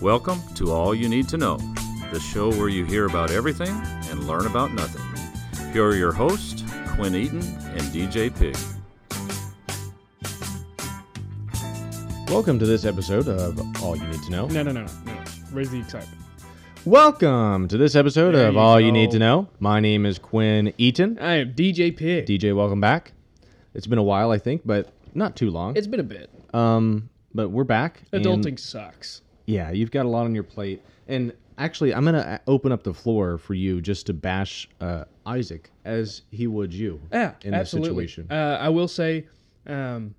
Welcome to All You Need to Know, the show where you hear about everything and learn about nothing. Here are your hosts, Quinn Eaton and DJ Pig. Welcome to this episode of All You Need to Know. No, no, no, no, no. Raise the excitement. Welcome to this episode There of you All You. Need to Know. My name is Quinn Eaton. I am DJ Pig. DJ, welcome back. It's been a while, I think, but not too long. it's been a bit. um, but we're back. and- Adulting sucks. Yeah, you've got a lot on your plate, and actually, I'm gonna uh, open up the floor for you just to bash uh, Isaac as he would you. Yeah, in this situation. Uh, I will say, um,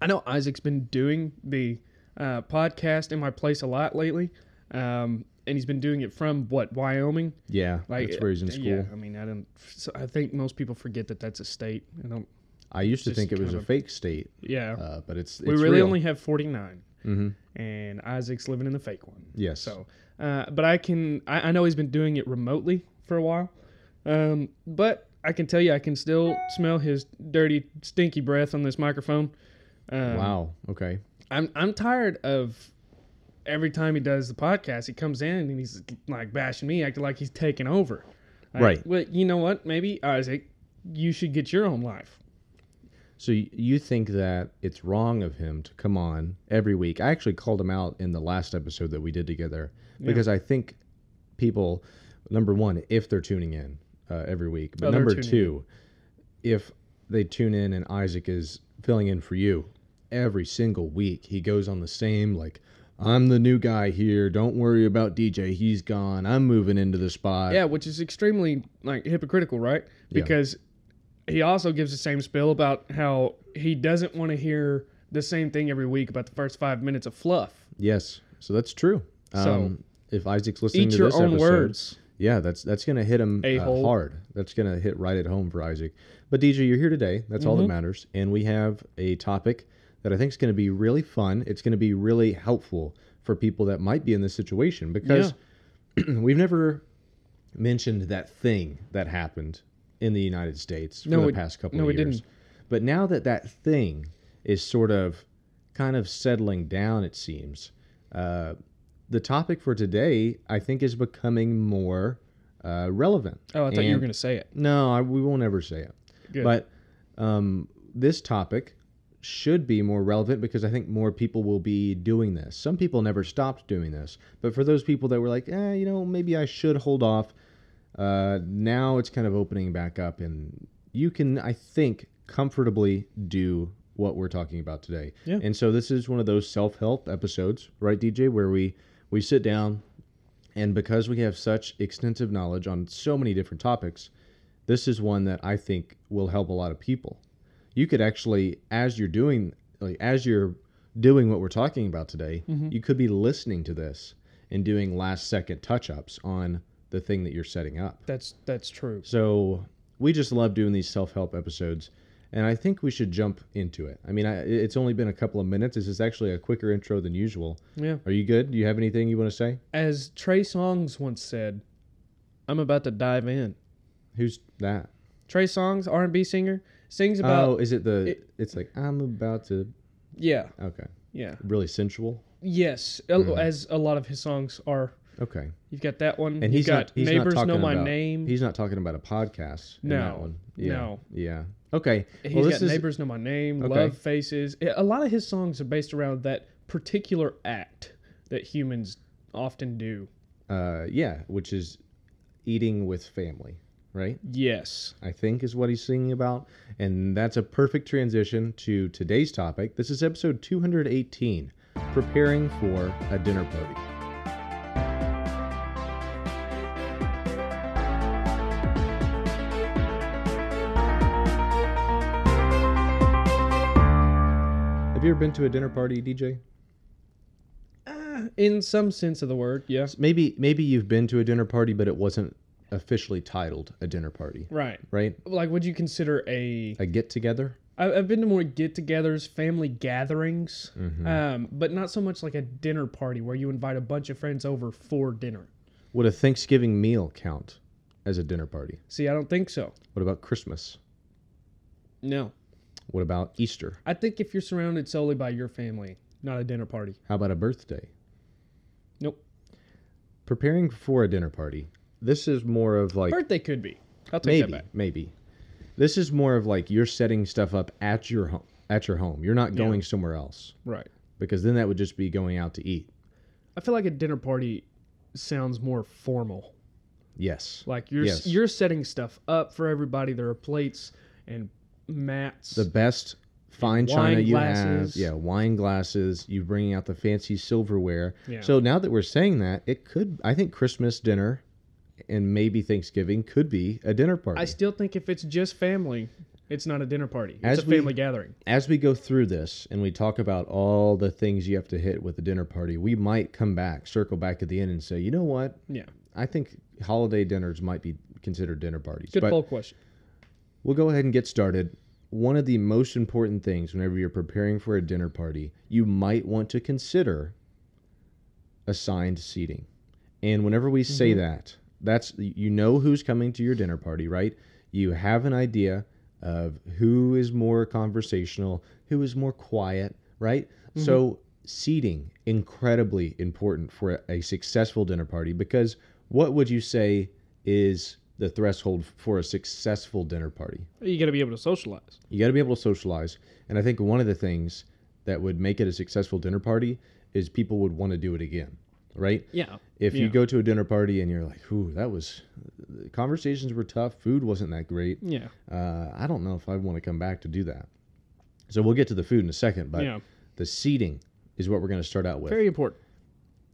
I know Isaac's been doing the uh, podcast in my place a lot lately, um, and he's been doing it from what Wyoming. Yeah, Like that's where he's in school. Yeah, I mean, I don't. So I think most people forget that that's a state. I don't. I used to think it was a fake state, Yeah, uh, but it's, we really real. only have forty nine, Mhm. and Isaac's living in the fake one. Yes. So, uh, but I can, I, I know he's been doing it remotely for a while. Um, but I can tell you, I can still smell his dirty, stinky breath on this microphone. Um, wow. Okay. I'm, I'm tired of every time he does the podcast, he comes in and he's like bashing me, acting like he's taking over. Like, Right. Well, you know what? Maybe Isaac, you should get your own life. So you think that it's wrong of him to come on every week? I actually called him out in the last episode that we did together because I think people, number one, if they're tuning in uh, every week, but Oh, number two, if they tune in and Isaac is filling in for you every single week, he goes on the same like. I'm the new guy here. Don't worry about DJ. He's gone. I'm moving into the spot. Yeah, which is extremely like hypocritical, right? Yeah. He also gives the same spill about how he doesn't want to hear the same thing every week about the first five minutes of fluff. Yes. So that's true. So, um, if Isaac's listening Eat to your own episode, words. Yeah, that's that's gonna hit him uh, hard. That's gonna hit right at home for Isaac. But DJ, you're here today. That's all that Mm-hmm. matters. And we have a topic that I think is gonna be really fun. It's gonna be really helpful for people that might be in this situation because we've never mentioned that thing that happened in the United States for No, the we- past couple no, of we years. didn't. But now that that thing is sort of kind of settling down, it seems. Uh, the topic for today, I think, is becoming more uh, relevant. Oh, I thought you were going to say it. No, I, we won't ever say it. Good. But um, this topic should be more relevant because I think more people will be doing this. Some people never stopped doing this, but for those people that were like, eh, you know, maybe I should hold off, uh, now it's kind of opening back up, and you can, I think, comfortably do what we're talking about today. Yeah. And so this is one of those self-help episodes, right, DJ, where we we sit down, and because we have such extensive knowledge on so many different topics, this is one that I think will help a lot of people. You could actually, as you're doing, like as you're doing what we're talking about today, you could be listening to this and doing last second touch ups on the thing that you're setting up. That's that's true. So we just love doing these self help episodes, and I think we should jump into it. I mean, I, it's only been a couple of minutes. This is actually a quicker intro than usual. Yeah. Are you good? Do you have anything you want to say? As Trey Songz once said, I'm about to dive in. Who's that? Trey Songz, R&B singer, sings about oh, is it the? it- it's like I'm about to. yeah, Okay, yeah. really sensual. Yes, Mm-hmm. as a lot of his songs are. Okay, You've got that one. and You've he's got not. He's Neighbors not talking Know My about, Name. He's not talking about a podcast. In that No, one. Yeah, no. Yeah. Okay. He's well, got is. Neighbors Know My Name, Okay. Love Faces. A lot of his songs are based around that particular act that humans often do. Uh, yeah, which is eating with family, right? Yes. I think is what he's singing about. And that's a perfect transition to today's topic. This is episode 218 Preparing for a Dinner Party. Been to a dinner party, DJ? In some sense of the word, yeah. Maybe maybe you've been to a dinner party, but it wasn't officially titled a dinner party, Right. right? Like, would you consider a. A get together. I've been to more get togethers, family gatherings, Mm-hmm. um, but not so much like a dinner party where you invite a bunch of friends over for dinner. Would a Thanksgiving meal count as a dinner party? See, I don't think so. What about Christmas? No. What about Easter? I think if you're surrounded solely by your family, not a dinner party. How about a birthday? Nope. Preparing for a dinner party. This is more of like Birthday could be. I'll take maybe that back. maybe. This is more of like you're setting stuff up at your home. At your home, you're not Yeah. going somewhere else Right. because then that would just be going out to eat. I feel like a dinner party sounds more formal. Yes. Like you're Yes. you're setting stuff up for everybody. There are plates and mats. the best fine china you glasses. have. Yeah, wine glasses. You bringing out the fancy silverware. Yeah. So now that we're saying that, it could. I think Christmas dinner and maybe Thanksgiving could be a dinner party. I still think if it's just family, it's not a dinner party. It's As a we- family gathering. As we go through this and we talk about all the things you have to hit with a dinner party, we might come back, circle back at the end, and say, you know what? Yeah. I think holiday dinners might be considered dinner parties. Good poll question. We'll go ahead and get started. One of the most important things whenever you're preparing for a dinner party, you might want to consider assigned seating. And whenever we say mm-hmm. that, that's you know who's coming to your dinner party, right? You have an idea of who is more conversational, who is more quiet, right? Mm-hmm. So seating incredibly important for a, a successful dinner party because what would you say is the threshold for a successful dinner party? You got to be able to socialize. You got to be able to socialize. And I think one of the things that would make it a successful dinner party is people would want to do it again, right? Yeah. If you go to a dinner party and you're like, "Ooh, that was the conversations were tough, food wasn't that great. Yeah. Uh, I don't know if I want to come back to do that." So we'll get to the food in a second, but yeah. the seating is what we're going to start out with. Very important.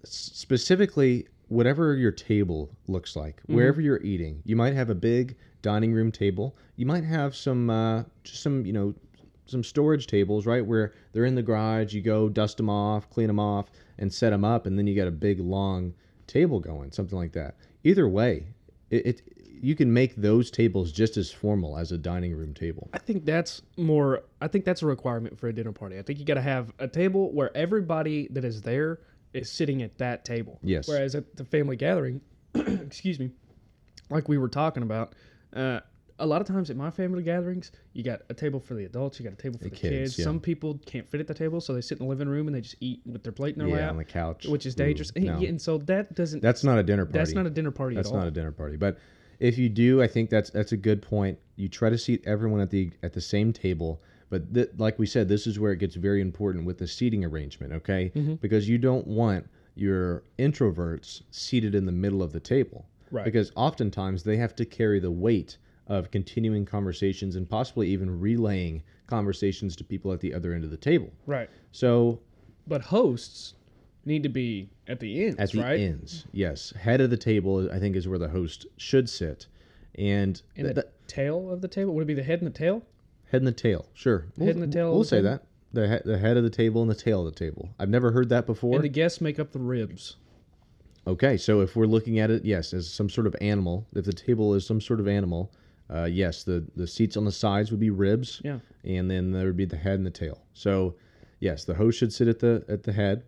S- specifically, whatever your table looks like, Mm-hmm. wherever you're eating, you might have a big dining room table. You might have some, uh, just some, you know, some storage tables, right, where they're in the garage. You go dust them off, clean them off, and set them up, and then you got a big long table going, something like that. Either way, it, it you can make those tables just as formal as a dining room table. I think that's more. I think that's a requirement for a dinner party. I think you got to have a table where everybody that is there is sitting at that table. Yes. Whereas at the family gathering, excuse me, like we were talking about, uh, a lot of times at my family gatherings, you got a table for the adults, you got a table for the, kids, kids. yeah. Some people can't fit at the table, so they sit in the living room and they just eat with their plate in their Yeah, lap, on the couch, which is dangerous. And, no. and so that doesn't. That's not a dinner party. that's not a dinner party That's at all. not a dinner party. But if you do, I think that's that's a good point. You try to seat everyone at the at the same table. But th- like we said, this is where it gets very important with the seating arrangement, okay? Mm-hmm. Because you don't want your introverts seated in the middle of the table. Right. Because oftentimes they have to carry the weight of continuing conversations and possibly even relaying conversations to people at the other end of the table. right. So But hosts need to be at the ends, at the right? ends, yes, head of the table, I think, is where the host should sit, and In th- the tail of the table? Would it be the head and the tail? Head and the tail, sure. We'll, and the tail We'll say that the he- the head of the table and the tail of the table. I've never heard that before. And the guests make up the ribs. okay, so if we're looking at it, yes, as some sort of animal, if the table is some sort of animal, uh, yes, the the seats on the sides would be ribs, Yeah. and then there would be the head and the tail. So, yes, the host should sit at the at the head.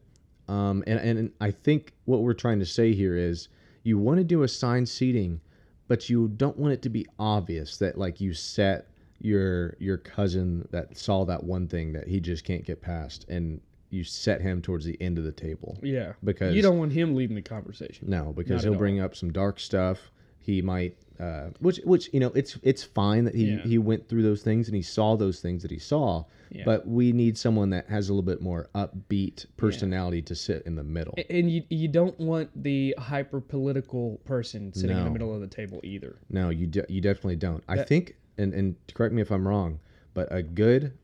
Um, and, and I think what we're trying to say here is you want to do assigned seating, but you don't want it to be obvious that like you set your your cousin that saw that one thing that he just can't get past, and you set him towards the end of the table. Yeah. Because- you don't want him leading the conversation. No, because Not he'll bring up some dark stuff. He might, uh, which which you know, it's it's fine that he Yeah. he went through those things and he saw those things that he saw. Yeah. But we need someone that has a little bit more upbeat personality to sit in the middle. And you you don't want the hyper political person sitting in the middle of the table either. No, you de- you definitely don't. I think, and and correct me if I'm wrong, but a good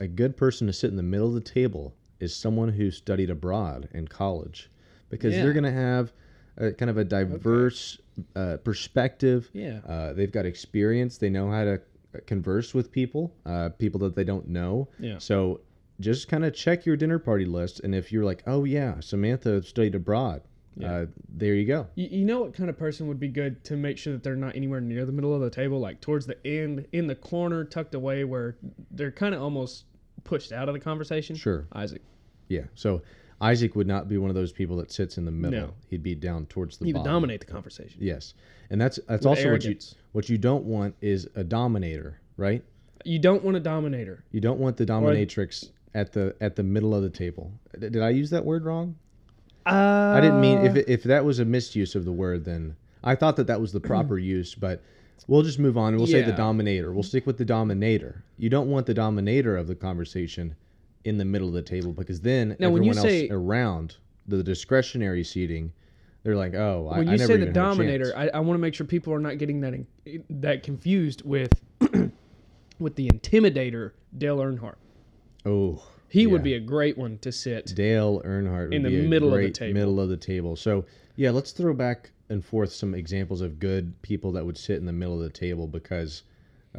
a good person to sit in the middle of the table is someone who studied abroad in college, because Yeah. they're going to have a, kind of a diverse uh, perspective. Yeah. Uh, they've got experience. They know how to converse with people, uh, people that they don't know. Yeah. So just kind of check your dinner party list, and if you're like, oh yeah, Samantha studied abroad, uh, there you go. You, you know what kind of person would be good to make sure that they're not anywhere near the middle of the table, like towards the end, in the corner, tucked away, where they're kind of almost pushed out of the conversation. Sure. Isaac. Yeah. So Isaac would not be one of those people that sits in the middle. No. He'd be down towards the He would dominate the conversation. Yes, and that's that's With also arrogance. what you what you don't want is a dominator, right? You don't want a dominator. You don't want the dominatrix at the at the middle of the table. Did I use that word wrong? Uh, I didn't mean if if that was a misuse of the word, then I thought that that was the proper use. But we'll just move on. We'll say the Yeah. dominator. We'll stick with the dominator. You don't want the dominator of the conversation in the middle of the table because then Now, when you else say- around the discretionary seating, they're like, oh, I, when I you never say the even had a dominator. I, I want to make sure people are not getting that in, that confused with with the intimidator Dale Earnhardt. oh, He would be a great one to sit. Dale Earnhardt would In the middle of the table. middle of the table. So yeah, let's throw back and forth some examples of good people that would sit in the middle of the table because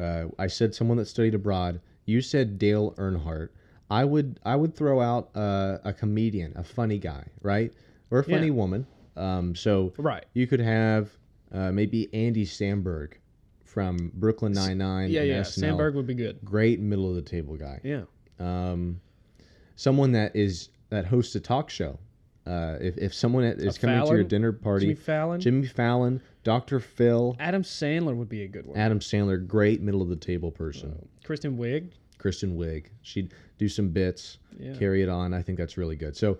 uh, I said someone that studied abroad. You said Dale Earnhardt. I would I would throw out uh, a comedian, a funny guy, right, or a funny Yeah. woman. Um, so Right. you could have uh, maybe Andy Samberg from Brooklyn Nine Nine. Yeah, yeah. SNL. Sandberg would be good. great middle of the table guy Yeah. um, someone that is that hosts a talk show. Uh, if, if someone is coming to your dinner party, Jimmy Fallon. Jimmy Fallon, Dr. Phil, Adam Sandler would be a good one. Adam Sandler, great middle of the table person. Kristen Wiig. Kristen Wiig, she'd do some bits, Yeah. carry it on. I think that's really good. So,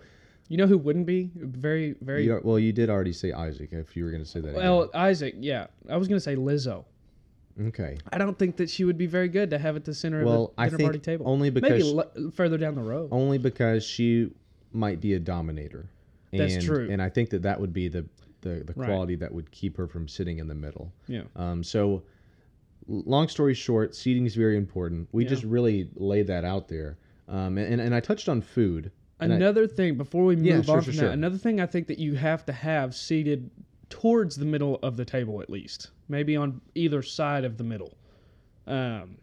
You know who wouldn't be very very you are- well, you did already say Isaac. If you were going to say that, again. well Isaac. Yeah, I was gonna say Lizzo. Okay. I don't think that she would be very good to have at the center Well, of a I dinner think party table. only maybe because- le- further down the road. Only because she might be a dominator. That's true. And I think that that would be the the, the Right. quality that would keep her from sitting in the middle. Yeah. Um, so, long story short, seating is very important. We Yeah. just really laid that out there. Um, and, and I touched on food. and I- Another thing before we move Yeah, on sure, from sure, that, sure. another thing I think that you have to have seated towards the middle of the table at least, maybe on either side of the middle. Um,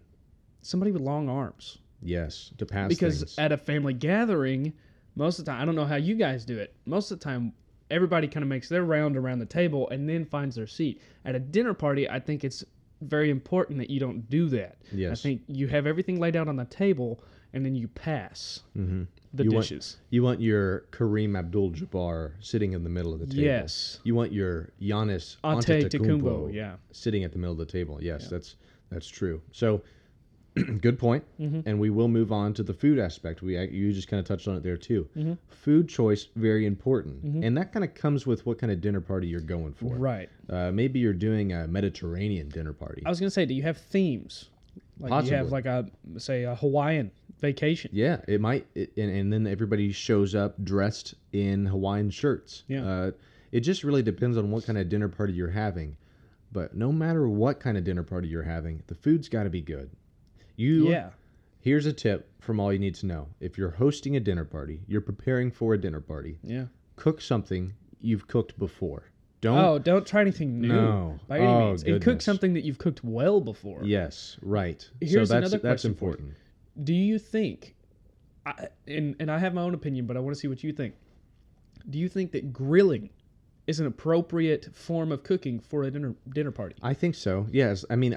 somebody with long arms, yes, to pass because things. at a family gathering, most of the time I don't know how you guys do it. Most of the time, everybody kind of makes their round around the table and then finds their seat. At a dinner party, I think it's very important that you don't do that. Yes, I think you have everything laid out on the table and then you pass Mhm. The You want- You want your Kareem Abdul-Jabbar sitting in the middle of the table. Yes. You want your Giannis Ante Antetokounmpo yeah. sitting at the middle of the table. Yes, that's that's true. So, good point. Mm-hmm. And we will move on to the food aspect. We you just kind of touched on it there too. Mm-hmm. Food choice very important, and that kind of comes with what kind of dinner party you're going for. Right. Uh, maybe you're doing a Mediterranean dinner party. I was gonna say, do you have themes? Like do you have like a say a Hawaiian vacation. Yeah, it might, it, and, and then everybody shows up dressed in Hawaiian shirts. Yeah. Uh, it just really depends on what kind of dinner party you're having. But no matter what kind of dinner party you're having, the food's got to be good. You Yeah. Here's a tip from all you need to know. If you're hosting a dinner party, you're preparing for a dinner party, Yeah. cook something you've cooked before. Don't. Oh, don't try anything new No. by any Oh, means. And cook something that you've cooked well before. Yes, right. Here's so that's another that's question for you. important. Do you think, I, and and I have my own opinion, but I want to see what you think. Do you think that grilling is an appropriate form of cooking for a dinner dinner party? I think so. Yes. I mean,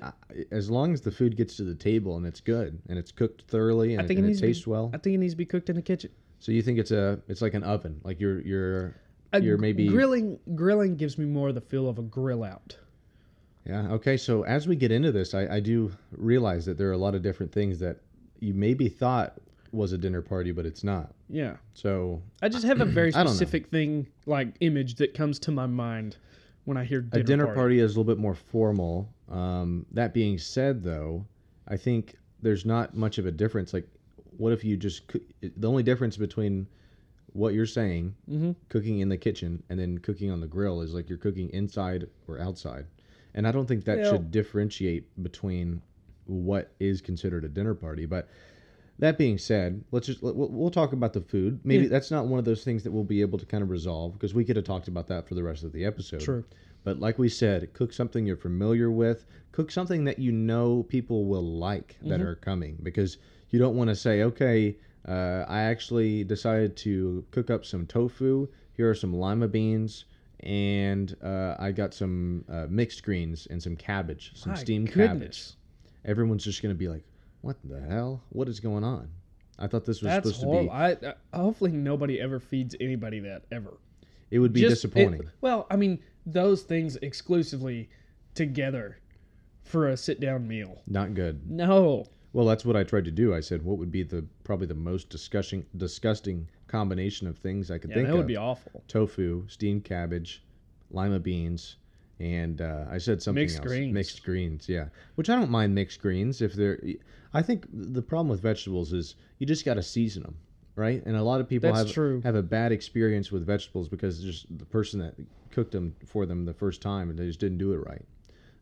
as long as the food gets to the table and it's good and it's cooked thoroughly and, I think and it it to be- tastes well. I think it needs to be cooked in the kitchen. So you think it's a it's like an oven, like you're you're A you're maybe grilling. Grilling gives me more the feel of a grill out. yeah okay. So as we get into this, I, I do realize that there are a lot of different things that you maybe thought was a dinner party, but it's not. Yeah, So I just have a very I don't know. specific thing like image that comes to my mind when I hear dinner a dinner party. party. is a little bit more formal. Um, that being said, though, I think there's not much of a difference. Like, what if you just cook, the only difference between what you're saying, Mhm. cooking in the kitchen, and then cooking on the grill is like you're cooking inside or outside. And I don't think that Well- should differentiate between what is considered a dinner party. But that being said, let's just we'll, we'll talk about the food. Maybe Yeah. that's not one of those things that we'll be able to kind of resolve because we could have talked about that for the rest of the episode. True. But like we said, cook something you're familiar with. Cook something that you know people will like that Mm-hmm. are coming because you don't want to say, okay, uh, I actually decided to cook up some tofu. Here are some lima beans. And uh, I got some uh, mixed greens and some cabbage, some My steamed cabbage. Everyone's just going to be like, what the hell? What is going on? I thought this was That's supposed horrible. to be. I, I hopefully nobody ever feeds anybody that ever. It would be Just- it- disappointing. well, I mean, those things exclusively together for a sit down meal. Not good. No. Well, that's what I tried to do. I said, what would be the probably the most disgusting disgusting combination of things I could Yeah, think that of. That would be awful. Tofu, steamed cabbage, lima beans, and uh, I said something Mixed else. greens. Mixed greens, yeah. Which I don't mind mixed greens if they're. I think the problem with vegetables is you just got to season them, right? And a lot of people That's have true. have a bad experience with vegetables because just the person that cooked them for them the first time and they just didn't do it right.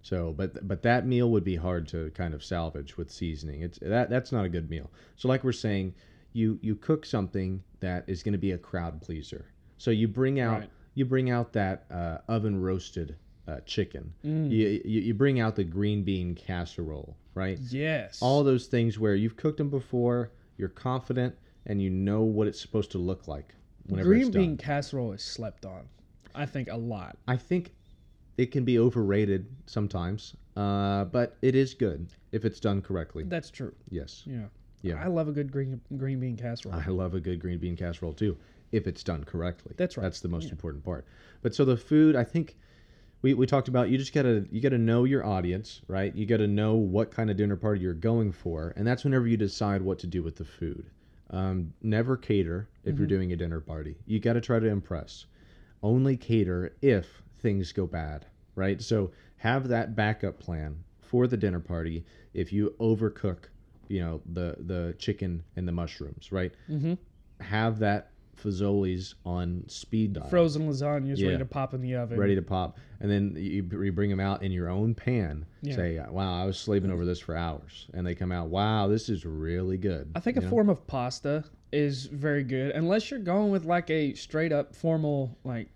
So, but but that meal would be hard to kind of salvage with seasoning. It's that that's not a good meal. So, like we're saying, you you cook something that is going to be a crowd pleaser. So you bring out Right. you bring out that uh, oven roasted uh, chicken. Mm. You, you you bring out the green bean casserole, right? Yes. All those things where you've cooked them before, you're confident, and you know what it's supposed to look like whenever green bean casserole is slept on. I think a lot. I think it can be overrated sometimes, uh, but it is good if it's done correctly. That's true. Yes, Yeah. Yeah. I love a good green green bean casserole. I love a good green bean casserole too, if it's done correctly. That's right. That's the most important part. But so the food, I think we, we talked about. You just gotta you gotta know your audience, right? You gotta know what kind of dinner party you're going for, and that's whenever you decide what to do with the food. Um, never cater if Mm-hmm. you're doing a dinner party. You got to try to impress. Only cater if things go bad, right? So have that backup plan for the dinner party if you overcook, you know, the the chicken and the mushrooms, right? mm-hmm. Have that fazoli's on speed dial, Frozen lasagnas Yeah. ready to pop in the oven. ready to pop, and then you, you bring them out in your own pan. Yeah. Say, "Wow, I was slaving over this for hours," and they come out, "Wow, this is really good." I think you a know? form of pasta is very good, unless you're going with like a straight up formal like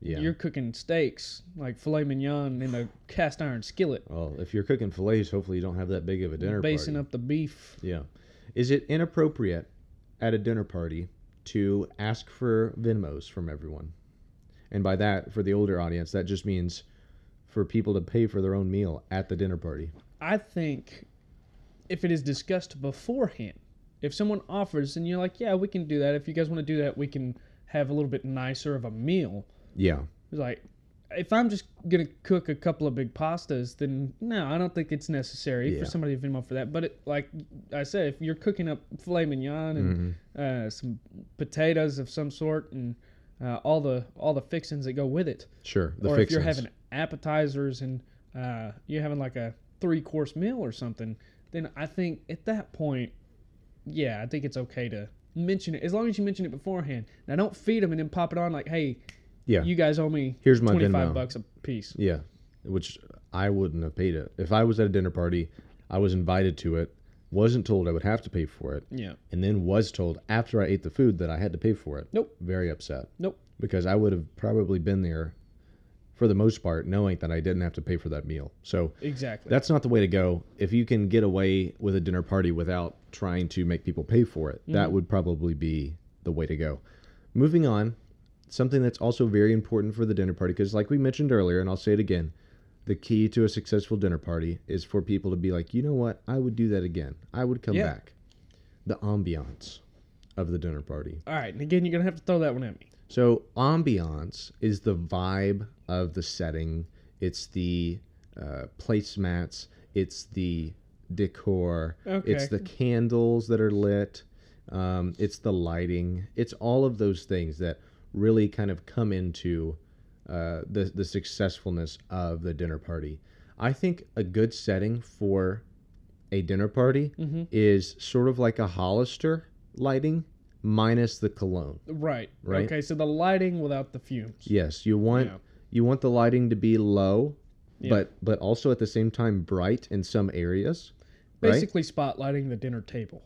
yeah. you're cooking steaks like filet mignon in a cast iron skillet, Well, if you're cooking fillets, hopefully you don't have that big of a dinner basing party. up the beef. Yeah. Is it inappropriate at a dinner party to ask for Venmos from everyone? And by that, for the older audience, that just means for people to pay for their own meal at the dinner party. I think if it is discussed beforehand, if someone offers and you're like, yeah, we can do that. If you guys want to do that, we can have a little bit nicer of a meal. Yeah. It's like, if I'm just gonna cook a couple of big pastas, then no, I don't think it's necessary Yeah. for somebody to Venmo for that. But it, like I said, if you're cooking up filet mignon and Mm-hmm. uh, some potatoes of some sort and uh, all the all the fixings that go with it, Sure. The or if you're having appetizers and uh, you're having like a three course meal or something, then I think at that point, yeah, I think it's okay to mention it as long as you mention it beforehand. Now, don't feed them and then pop it on like, hey, yeah. you guys owe me Here's my 25 Venmo. bucks a piece. yeah. Which I wouldn't have paid it. If I was at a dinner party, I was invited to it, wasn't told I would have to pay for it, Yeah. and then was told after I ate the food that I had to pay for it. Nope. Very upset. Nope. because I would have probably been there for the most part knowing that I didn't have to pay for that meal. So Exactly. that's not the way to go. If you can get away with a dinner party without trying to make people pay for it, that mm-hmm. would probably be the way to go. Moving on, something that's also very important for the dinner party because like we mentioned earlier and I'll say it again, the key to a successful dinner party is for people to be like, "You know what? I would do that again. I would come Yeah. back." The ambiance of the dinner party. All right. And again, you're going to have to throw that one at me. So ambiance is the vibe of the setting. It's the uh, placemats. It's the decor. okay. It's the candles that are lit. Um, it's the lighting. It's all of those things that really kind of come into uh, the the successfulness of the dinner party. I think a good setting for a dinner party Mm-hmm. is sort of like a Hollister lighting minus the cologne. Right. Right. Okay. So the lighting without the fumes. Yes, you want Yeah. you want the lighting to be low, Yeah. but but also at the same time bright in some areas, right? Basically, spotlighting the dinner table.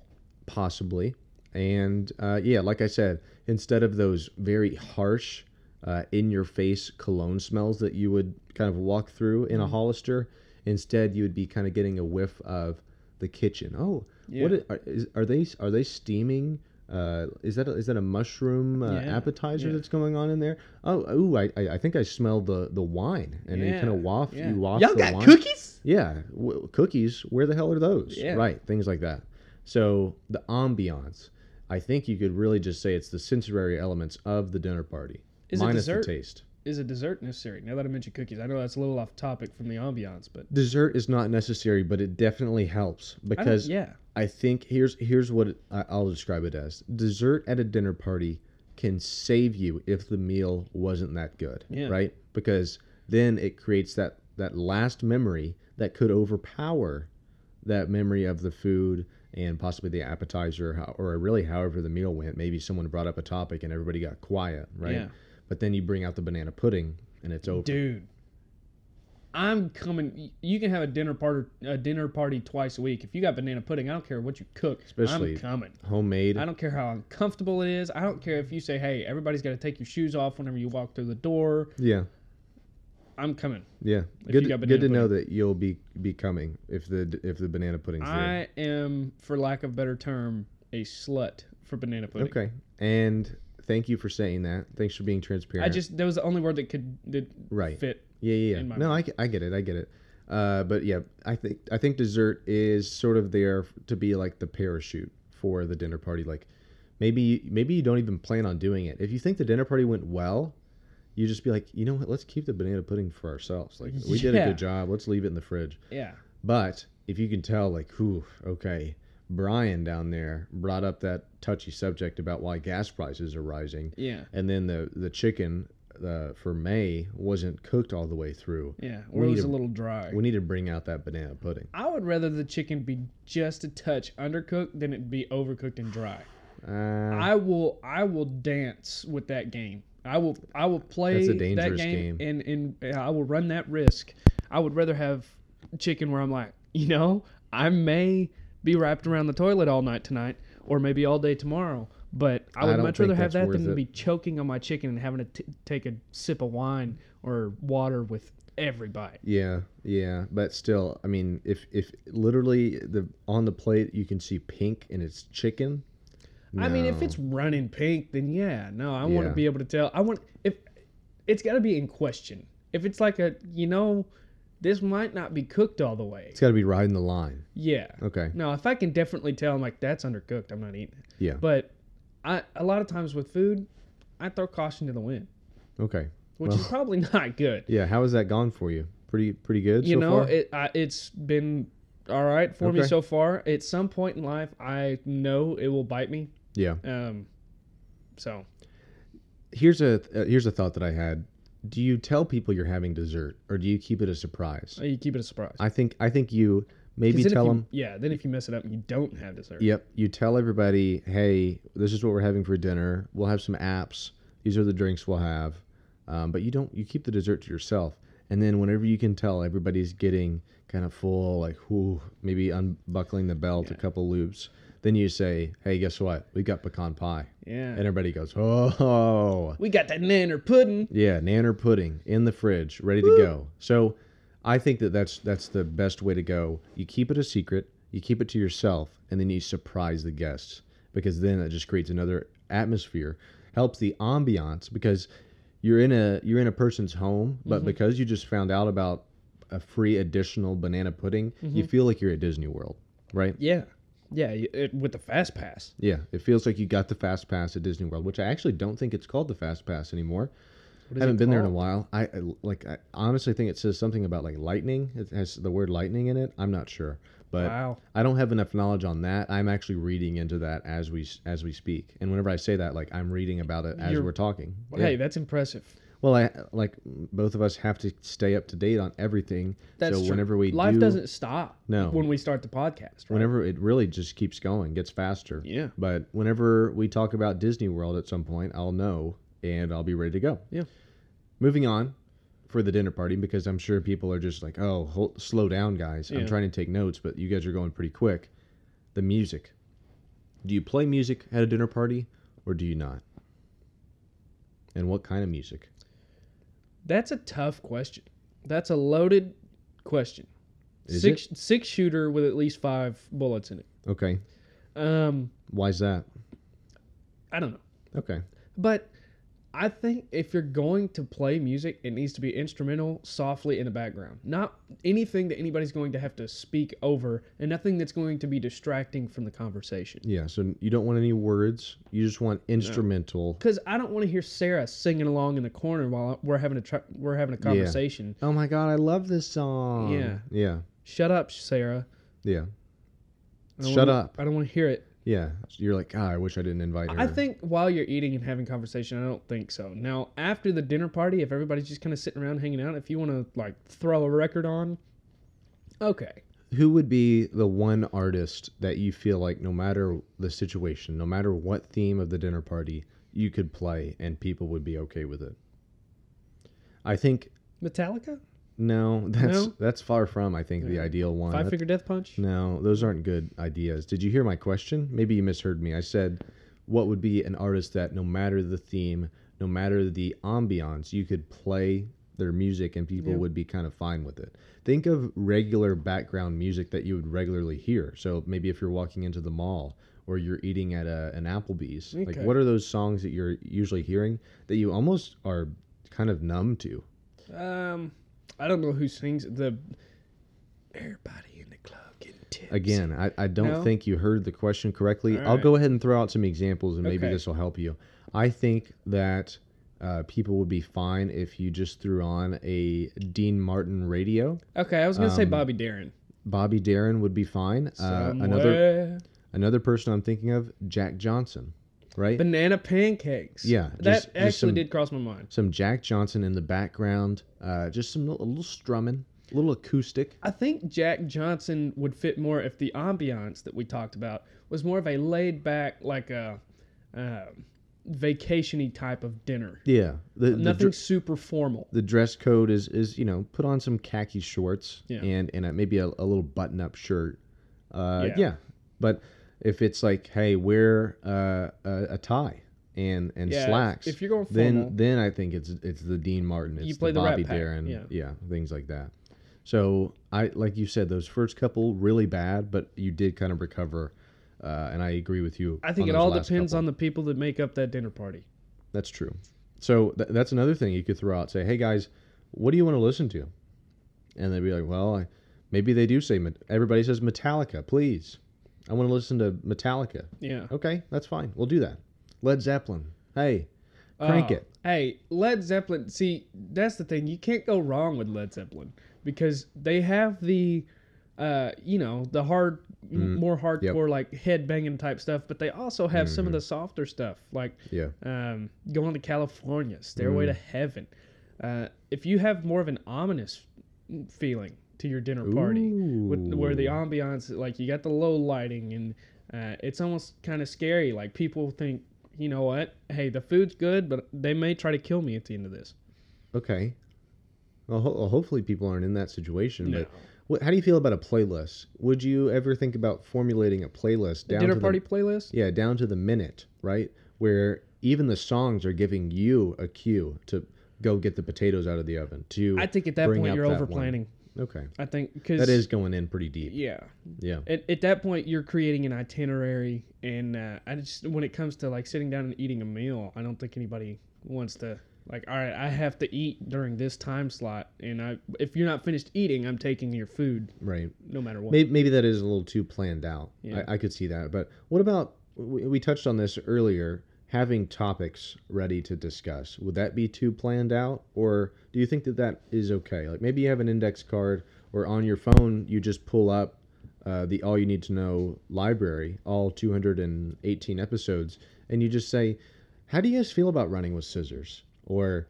Possibly, and uh, yeah, like I said, instead of those very harsh, uh, in your face cologne smells that you would kind of walk through in a Mm-hmm. Hollister, instead you would be kind of getting a whiff of the kitchen. Oh, what Yeah. i- are, is, are they are they steaming? Uh, is that a, is that a mushroom uh, Yeah, appetizer yeah. that's going on in there? Oh, ooh, I, I I think I smell the the wine, and you kind of waft yeah. you waft Y'all the got wine. cookies? Yeah, w- cookies. Where the hell are those? Yeah. Right, things like that. So the ambiance, I think you could really just say it's the sensory elements of the dinner party, Is it minus dessert? the taste. is a dessert necessary? Now that I mentioned cookies, I know that's a little off topic from the ambiance, but Dessert is not necessary, but it definitely helps I don't- because yeah, I think here's here's what it, I, I'll describe it as: dessert at a dinner party can save you if the meal wasn't that good, Yeah. right? Because then it creates that that last memory that could overpower that memory of the food and possibly the appetizer, or really however the meal went. Maybe someone brought up a topic and everybody got quiet, right? Yeah. But then you bring out the banana pudding and it's over. dude. I'm coming. You can have a dinner party, a dinner party twice a week. If you got banana pudding, I don't care what you cook. Especially- I'm coming. Homemade. I don't care how uncomfortable it is. I don't care if you say, "Hey, everybody's got to take your shoes off whenever you walk through the door." Yeah. I'm coming. Yeah, If good. Good to banana know that you'll be be coming if the if the banana pudding's there. I am, for lack of a better term, a slut for banana pudding. Okay, and thank you for saying that. Thanks for being transparent. I just that was the only word that could that right. fit. Yeah, yeah, yeah. in my No, I, get- I get it. I get it. Uh, but yeah, I think I think dessert is sort of there to be like the parachute for the dinner party. Like maybe maybe you don't even plan on doing it. If you think the dinner party went well, you just be like, you know what? Let's keep the banana pudding for ourselves. Like we did a good job. Let's leave it in the fridge. Yeah. But if you can tell, like, whew, okay, Brian down there brought up that touchy subject about why gas prices are rising, Yeah. and then the the chicken uh, for May wasn't cooked all the way through. Yeah. We Or it need was to- a little dry. We need to bring out that banana pudding. I would rather the chicken be just a touch undercooked than it be overcooked and dry. Uh, I will I will dance with that game. I will I will play that game, game. and and I will run that risk. I would rather have chicken where I'm like, you know, I may be wrapped around the toilet all night tonight or maybe all day tomorrow, but I I would don't much rather have that than to be choking on my chicken and having to t- take a sip of wine or water with every bite. yeah, yeah, but still, I mean, if if literally the on the plate you can see pink and it's chicken. I mean, if it's running pink, then yeah, no, I want to be able to tell. I want if it's got to be in question. If it's like a, you know, this might not be cooked all the way. it's got to be riding the line. Yeah. Okay. No, if I can definitely tell, I'm like that's undercooked. I'm not eating it. Yeah. But I a lot of times with food, I throw caution to the wind, Okay. which is probably not good. Yeah. How has that gone for you? Pretty pretty good. You so know, far? it I, it's been all right for me so far. At some point in life, I know it will bite me. Yeah. Um, so here's a uh, here's a thought that I had. Do you tell people you're having dessert, or do you keep it a surprise? you keep it a surprise. I think I think you maybe tell you- them. Yeah, then if you mess it up, you don't have dessert. Yep, you tell everybody, hey, this is what we're having for dinner. We'll have some apps. These are the drinks we'll have, um, but you don't. You keep the dessert to yourself, and then whenever you can tell everybody's getting kind of full, like whoo, maybe unbuckling the belt, a couple loops, then you say, hey, guess what? We got pecan pie, Yeah. and everybody goes, oh. we got that nanner pudding. Yeah, nanner pudding in the fridge, ready to go. So, I think that that's that's the best way to go. You keep it a secret, you keep it to yourself, and then you surprise the guests because then it just creates another atmosphere, helps the ambiance because you're in a you're in a person's home, but mm-hmm. because you just found out about a free additional banana pudding, you mm-hmm. feel like you're at Disney World, right? Yeah. Yeah, it, with the fast pass. Yeah, it feels like you got the fast pass at Disney World, which I actually don't think it's called the fast pass anymore. Is haven't been there in a while. I I- like. I honestly think it says something about like lightning. It has the word lightning in it. I'm not sure, but Wow. I don't have enough knowledge on that. I'm actually reading into that as we as we speak. And whenever I say that, like I'm reading about it as You're- we're talking. Hey, Yeah. that's impressive. Well, I like both of us have to stay up to date on everything. That's so true. whenever we life do, doesn't stop. No. when we start the podcast. Right? whenever it really just keeps going, gets faster. Yeah. But whenever we talk about Disney World at some point, I'll know and I'll be ready to go. Yeah. Moving on for the dinner party because I'm sure people are just like, "Oh, hold, slow down, guys. I'm trying to take notes, but you guys are going pretty quick." The music. Do you play music at a dinner party or do you not? And what kind of music? That's a tough question. That's a loaded question. Is six six shooter with at least five bullets in it. Okay. Um, Why's that? I don't know, Okay. but I think if you're going to play music, it needs to be instrumental, softly in the background. Not anything that anybody's going to have to speak over, and nothing that's going to be distracting from the conversation. Yeah, so you don't want any words. You just want instrumental. Because I don't want to hear Sarah singing along in the corner while we're having a tr- we're having a conversation. Oh my god, I love this song. Yeah. Yeah. Shut up, Sarah. Yeah. Shut wanna- up. I don't want to hear it. Yeah. You're like, ah, I wish I didn't invite her. I think while you're eating and having conversation, I don't think so. Now, after the dinner party, if everybody's just kind of sitting around hanging out, if you want to like throw a record on, okay. who would be the one artist that you feel like no matter the situation, no matter what theme of the dinner party, you could play and people would be okay with it? I think Metallica, no, that's No? that's far from I think the ideal one. Five That- Finger Death Punch. No, those aren't good ideas. Did you hear my question? Maybe you misheard me. I said, what would be an artist that no matter the theme, no matter the ambiance, you could play their music and people Yeah. would be kind of fine with it? Think of regular background music that you would regularly hear. So maybe if you're walking into the mall or you're eating at a, an Applebee's, like what are those songs that you're usually hearing that you almost are kind of numb to? Um, I don't know who sings the. Everybody in the club getting tips. Again, I, I don't No? think you heard the question correctly. All I'll right. go ahead and throw out some examples and maybe Okay. this will help you. I think that uh, people would be fine if you just threw on a Dean Martin radio. Okay, I was gonna say Um, Bobby Darin. Bobby Darin would be fine. Uh, another Somewhere. another person I'm thinking of, Jack Johnson, right? banana pancakes. Yeah, that just- just actually some- did cross my mind. some Jack Johnson in the background, uh, just some little, a little strumming, a little acoustic. I think Jack Johnson would fit more if the ambiance that we talked about was more of a laid back, like a um vacationy type of dinner. Yeah, the, the, Nothing dr- super formal. the dress code is is you know put on some khaki shorts Yeah. and and a, maybe a, a little button up shirt. Uh, yeah. Yeah. but if it's like hey wear uh, a, a tie and and Yeah, slacks, if you're going then formal- then then I think it's it's the Dean Martin, it's play the the Bobby Pack, Darin, yeah. things like that. So I like you said those first couple really bad, but you did kind of recover. Uh, and I agree with you. I think it all depends couple. on the people that make up that dinner party. That's true. So th- that's another thing you could throw out. Say, hey guys, what do you want to listen to? And they'd be like, well, I, maybe they do say everybody says Metallica. Please, I want to listen to Metallica. Yeah. Okay, that's fine. We'll do that. Led Zeppelin. Hey, crank Oh, it. Hey, Led Zeppelin. See, that's the thing. You can't go wrong with Led Zeppelin because they have the, uh, you know, the hard, more hardcore like head banging type stuff, but they also have some of the softer stuff like Yeah. um, going to California, Stairway to Heaven. Uh, if you have more of an ominous feeling to your dinner party, with, where the ambiance, like you got the low lighting and uh, it's almost kind of scary. Like people think, you know what? Hey, the food's good, but they may try to kill me at the end of this. Okay. Well, ho- hopefully people aren't in that situation. No. But what, how do you feel about a playlist? Would you ever think about formulating a playlist down down dinner to party the, playlist. Yeah, down to the minute, right? Where even the songs are giving you a cue to go get the potatoes out of the oven. To I think at that point you're over planning. Okay, I think because that is going in pretty deep. yeah. Yeah, At, at that point, you're creating an itinerary, and uh, I just when it comes to like sitting down and eating a meal, I don't think anybody wants to like. All right, I have to eat during this time slot, and I if you're not finished eating, I'm taking your food right. no matter what. Maybe, maybe that is a little too planned out. Yeah. I, I could see that. But what about we, we touched on this earlier? Having topics ready to discuss would that be too planned out, or do you think that that is okay? Like maybe you have an index card, or on your phone you just pull up uh, the all you need to know library, all 218 episodes, and you just say, "How do you guys feel about running with scissors?" Or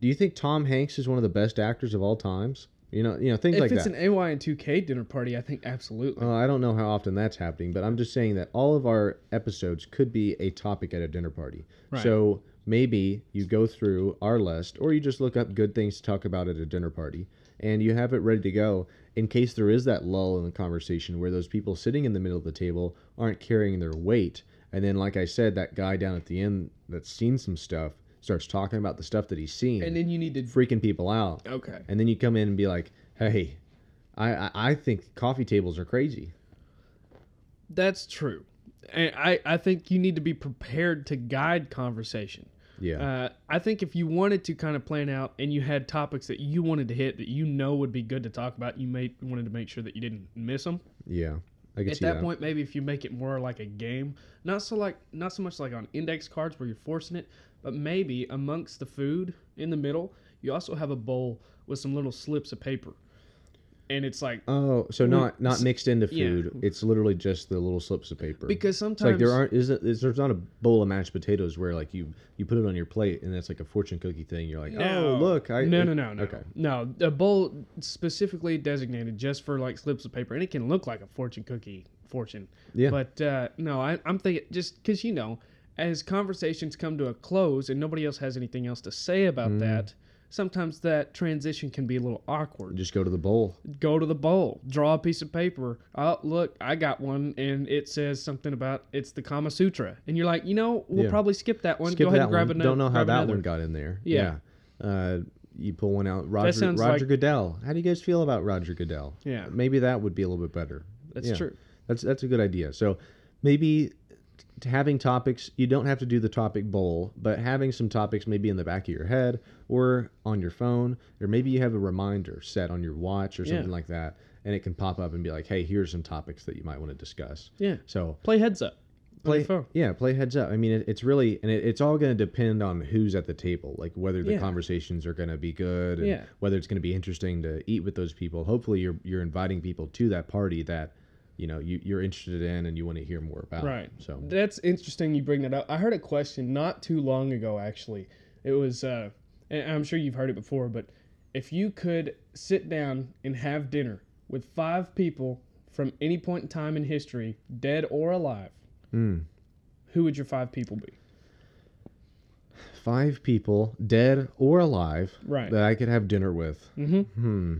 do you think Tom Hanks is one of the best actors of all times? You know, you know things if like that. If it's an AYNTK dinner party, I think absolutely. Uh, I don't know how often that's happening, but I'm just saying that all of our episodes could be a topic at a dinner party. Right. So maybe you go through our list, or you just look up good things to talk about at a dinner party, and you have it ready to go in case there is that lull in the conversation where those people sitting in the middle of the table aren't carrying their weight. And then, like I said, that guy down at the end that's seen some stuff starts talking about the stuff that he's seen, and then you need to freaking people out. okay. And then you come in and be like, "Hey, I I, I think coffee tables are crazy." That's true. And I, I think you need to be prepared to guide conversation. Yeah. Uh, I think if you wanted to kind of plan out and you had topics that you wanted to hit that you know would be good to talk about, you may wanted to make sure that you didn't miss them. yeah. I can At see that, that. point, maybe if you make it more like a game, not so like not so much like on index cards where you're forcing it, but maybe amongst the food in the middle, you also have a bowl with some little slips of paper, and it's like Oh, so not not mixed into yeah. food. It's literally just the little slips of paper. because it's sometimes like there aren't isn't is there's not a bowl of mashed potatoes where like you you put it on your plate and that's like a fortune cookie thing. You're like, No. oh look, I no, no, no, no. Okay. No, a bowl specifically designated just for like slips of paper, and it can look like a fortune cookie fortune. Yeah. But uh, no, I, I'm thinking just because you know, as conversations come to a close and nobody else has anything else to say about Mm. that, sometimes that transition can be a little awkward. Just go to the bowl. Go to the bowl, draw a piece of paper. Oh, look, I got one, and it says something about it's the Kama Sutra, and you're like, you know, we'll Yeah. probably skip that one. Skip Go ahead and grab one. another. Don't know how that another. one got in there. Yeah. Yeah. Uh, you pull one out. Roger Roger like- Goodell. How do you guys feel about Roger Goodell? Yeah. Maybe that would be a little bit better. That's Yeah. true. That's that's a good idea. So maybe having topics, you don't have to do the topic bowl, but having some topics maybe in the back of your head or on your phone, or maybe you have a reminder set on your watch or Yeah. something like that, and it can pop up and be like, "Hey, here's some topics that you might want to discuss." Yeah. So Play heads up. play, phone. yeah, play heads up. I mean, it, it's really, and it, it's all going to depend on who's at the table, like whether the Yeah. conversations are going to be good, and Yeah. whether it's going to be interesting to eat with those people. Hopefully, you're you're inviting people to that party that you know you, you're interested in and you want to hear more about. Right. So That's interesting you bring that up. I heard a question not too long ago, actually. It was, uh, and I'm sure you've heard it before, but if you could sit down and have dinner with five people from any point in time in history, dead or alive, Hmm. who would your five people be? five people, dead or alive, Right. that I could have dinner with. Mm-hmm. Hmm.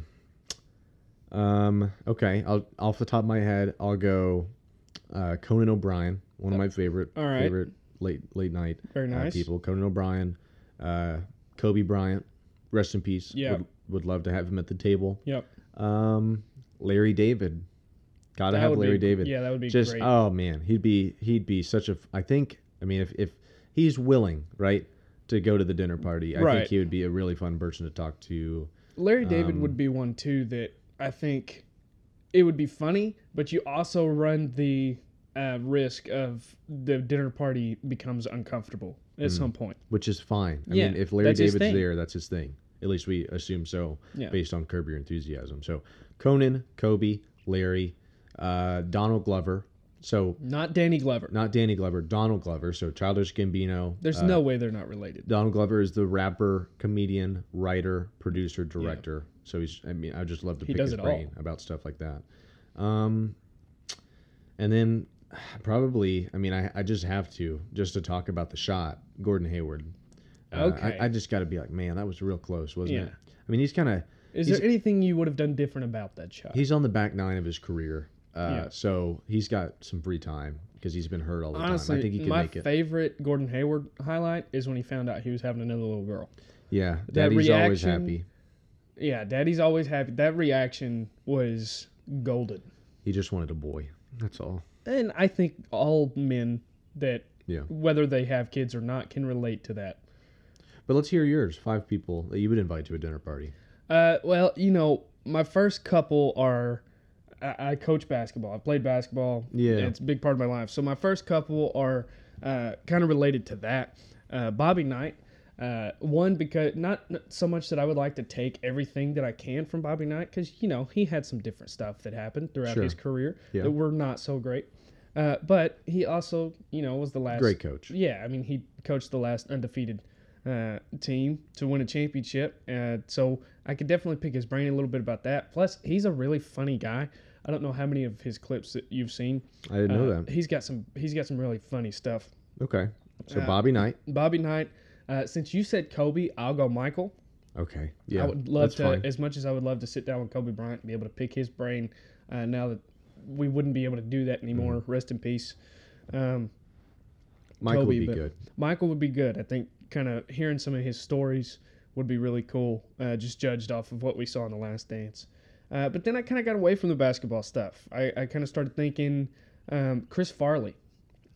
Um. Okay. I'll off the top of my head, I'll go. Uh, Conan O'Brien, one of my favorite All right. favorite late late night Very uh, nice. people. Conan O'Brien, uh, Kobe Bryant, rest in peace. Yeah. Would, would love to have him at the table. Yep. Um, Larry David, gotta That have would be- Larry David. Yeah, that would be Just great. oh man, he'd be he'd be such a. f- I think I mean if if he's willing right to go to the dinner party, I Right. think he would be a really fun person to talk to. Larry David Um, would be one too that I think it would be funny, but you also run the uh, risk of the dinner party becomes uncomfortable at some point. which is fine. I Yeah, mean, if Larry David's there, that's his thing. At least we assume so, Yeah. based on Curb Your Enthusiasm. So Conan, Kobe, Larry, uh, Donald Glover. So Not Danny Glover. not Danny Glover, Donald Glover. So Childish Gambino. There's uh, no way they're not related. Donald Glover is the rapper, comedian, writer, producer, director. So he's. I mean, I just love to He pick his brain about stuff like that. Um, and then probably, I mean, I, I just have to just to talk about the shot, Gordon Hayward. Uh, Okay. I, I just got to be like, man, that was real close, wasn't Yeah. it? I mean, he's kind of Is there anything you would have done different about that shot? he's on the back nine of his career. Uh, Yeah. So he's got some free time because he's been hurt all the Honestly, time. I think he can my make it. favorite Gordon Hayward highlight is when he found out he was having another little girl. yeah, that Daddy's always happy. Yeah, Daddy's always happy. That reaction was golden. He just wanted a boy. That's all. And I think all men that, Yeah. whether they have kids or not, can relate to that. But let's hear yours. Five people that you would invite to a dinner party. Uh, well, you know, my first couple are. I, I coach basketball. I played basketball. Yeah. it's a big part of my life. So my first couple are uh, kind of related to that. Uh, Bobby Knight. Uh, one because not, not so much that I would like to take everything that I can from Bobby Knight because you know he had some different stuff that happened throughout Sure. his career Yeah. that were not so great. Uh, but he also, you know, was the last Great coach. yeah, I mean, he coached the last undefeated uh, team to win a championship. Uh, so I could definitely pick his brain a little bit about that. Plus, he's a really funny guy. I don't know how many of his clips that you've seen. I didn't know Uh, that. He's got some. He's got some really funny stuff. Okay. So uh, Bobby Knight. Bobby Knight. Uh, since you said Kobe, I'll go Michael. Okay. Yeah. I would love to, fine. as much as I would love to sit down with Kobe Bryant and be able to pick his brain. Uh, now that we wouldn't be able to do that anymore. Mm-hmm. Rest in peace. Um, Michael Kobe, would be good. Michael would be good. I think kind of hearing some of his stories would be really cool, uh, just judged off of what we saw in The Last Dance. Uh, but then I kind of got away from the basketball stuff. I, I kind of started thinking um, Chris Farley,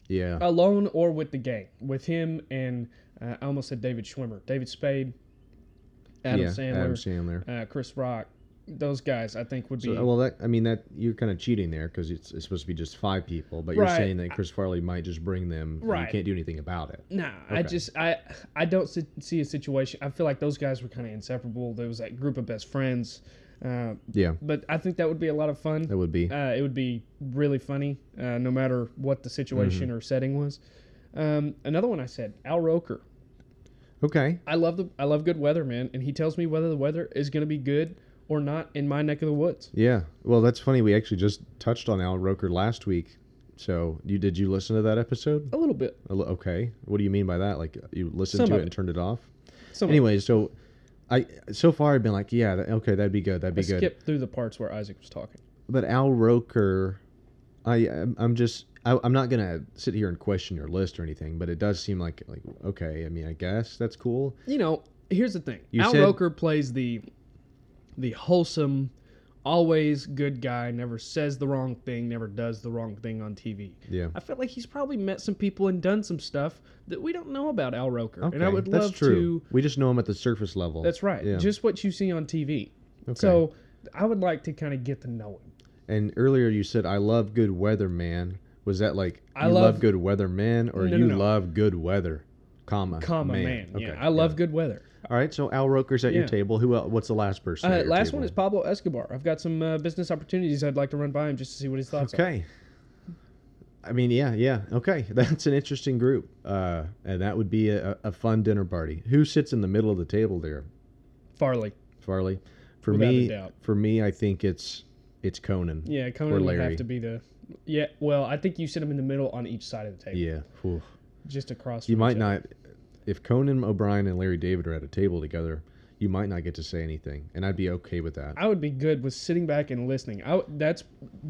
Yeah. alone or with the gang, with him and Uh, I almost said David Schwimmer, David Spade, Adam yeah, Sandler, Adam Sandler. uh, Chris Rock. Those guys, I think, would be. So, well, that I mean that you're kind of cheating there because it's, it's supposed to be just five people, but you're Right. saying that Chris Farley might just bring them. and Right. You can't do anything about it. Nah, I just I I don't see a situation. I feel like those guys were kind of inseparable. There was that group of best friends, uh, Yeah, but I think that would be a lot of fun. that would be. Uh, it would be really funny, uh, no matter what the situation Mm-hmm. or setting was. Um, another one I said, Al Roker. Okay. I love the I love good weather, man, and he tells me whether the weather is going to be good or not in my neck of the woods. Yeah. Well, that's funny. We actually just touched on Al Roker last week. So you did you listen to that episode? A little bit. A li- Okay. What do you mean by that? Like you listened Some to of it and turned it off? Some Anyway, so I so far I've been like, yeah, that, okay, that'd be good. That'd I be good. Skip through the parts where Isaac was talking. But Al Roker, I I'm, just I, I'm not gonna sit here and question your list or anything, but it does seem like like okay. I mean, I guess that's cool. You know, here's the thing. You Al said- Roker plays the the wholesome, always good guy, never says the wrong thing, never does the wrong thing on TV. Yeah. I feel like he's probably met some people and done some stuff that we don't know about Al Roker. Okay, and I would that's love true. to We just know him at the surface level. That's right. Yeah. Just what you see on TV. Okay. So I would like to kind of get to know him. And earlier you said I love good weather, man. Was that like I you love- love, good weather, man, or No, you no, no. love good weather, comma Comma man. man? Yeah, Okay, I love it. good weather. All right, so Al Roker's at your table. Who? el What's the last person? Uh, last table? one is Pablo Escobar. I've got some uh, business opportunities I'd like to run by him just to see what his thoughts are. Okay. I mean, yeah, yeah. Okay, that's an interesting group, uh, and that would be a, a fun dinner party. Who sits in the middle of the table there, Farley. Farley? For Without me, for me, I think it's it's Conan. Yeah, Conan Or would have to be the. Yeah, well, I think you sit him in the middle on each side of the table. Yeah. Oof. Just across. You might not, if Conan O'Brien and Larry David are at a table together, you might not get to say anything, and I'd be okay with that. I would be good with sitting back and listening. I, that's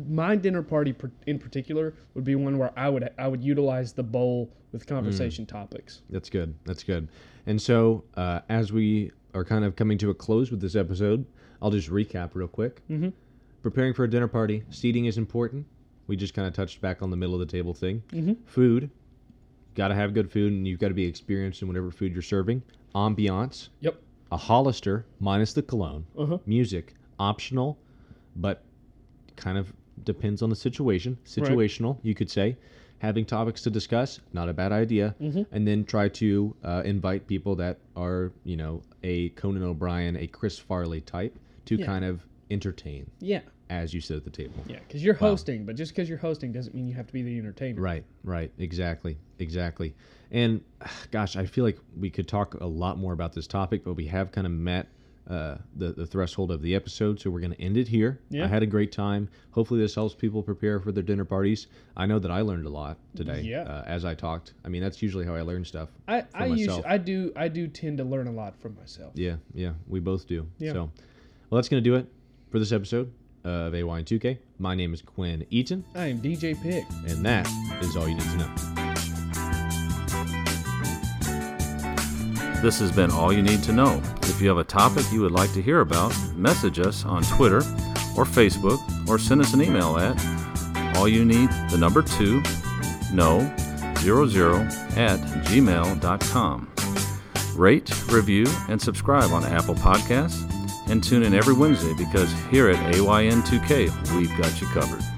my dinner party in particular would be one where I would I would utilize the bowl with conversation topics. That's good. That's good. And so, uh, as we are kind of coming to a close with this episode, I'll just recap real quick. Mhm. Preparing for a dinner party, seating is important. We just kind of touched back on the middle of the table thing. Mhm. Food, got to have good food, and you've got to be experienced in whatever food you're serving. Ambiance, Yep. a Hollister minus the cologne. Uh-huh. Music, optional, but kind of depends on the situation. Situational, you could say. Having topics to discuss, not a bad idea. Mhm. And then try to uh, invite people that are, you know, a Conan O'Brien, a Chris Farley type to Yeah. kind of entertain Yeah. as you sit at the table. Yeah, because you're Wow. hosting, but just because you're hosting doesn't mean you have to be the entertainer. Right, right, exactly, exactly. And gosh, I feel like we could talk a lot more about this topic, but we have kind of met uh, the the threshold of the episode, so we're going to end it here. Yeah. I had a great time. Hopefully, this helps people prepare for their dinner parties. I know that I learned a lot today. Yeah. Uh, as I talked. I mean, that's usually how I learn stuff. I I usually. I do I do tend to learn a lot from myself. Yeah, yeah, we both do. Yeah. So, well, that's going to do it for this episode of AYNTK. My name is Quinn Eaton, I am DJ Pick. and that is all you need to know. This has been All You Need to Know. If you have a topic you would like to hear about, message us on Twitter or Facebook or send us an email at all you need the number two no zero zero at gmail.com. Rate, review, and subscribe on Apple Podcasts and tune in every Wednesday because here at AYNTK we've got you covered.